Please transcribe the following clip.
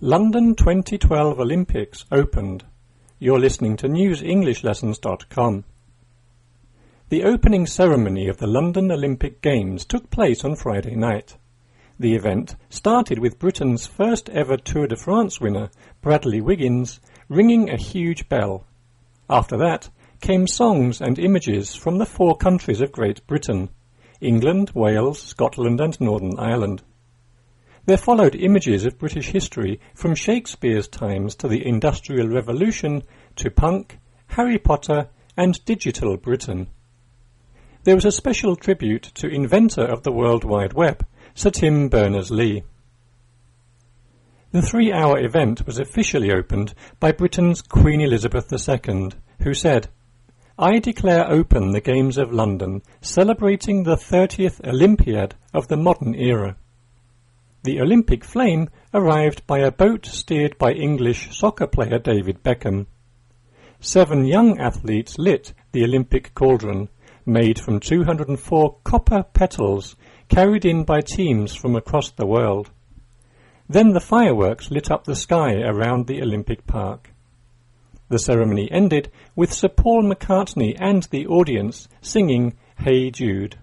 London 2012 Olympics opened. You're listening to newsenglish.lessons.com. The opening ceremony of the London Olympic Games took place on Friday night. The event started with Britain's first ever Tour de France winner, Bradley Wiggins, ringing a huge bell. After that came songs and images from the four countries of Great Britain England, Wales, Scotland, and Northern Ireland. There followed images of British history from Shakespeare's times to the Industrial Revolution to punk, Harry Potter, and digital Britain. There was a special tribute to inventor of the World Wide Web, Sir Tim Berners-Lee. The three-hour event was officially opened by Britain's Queen Elizabeth II, who said, I declare open the Games of London, celebrating the 30th Olympiad of the modern era. The Olympic flame arrived by a boat steered by English soccer player David Beckham. Seven young athletes lit the Olympic cauldron, made from 204 copper petals carried in by teams from across the world. Then the fireworks lit up the sky around the Olympic Park. The ceremony ended with Sir Paul McCartney and the audience singing Hey Jude.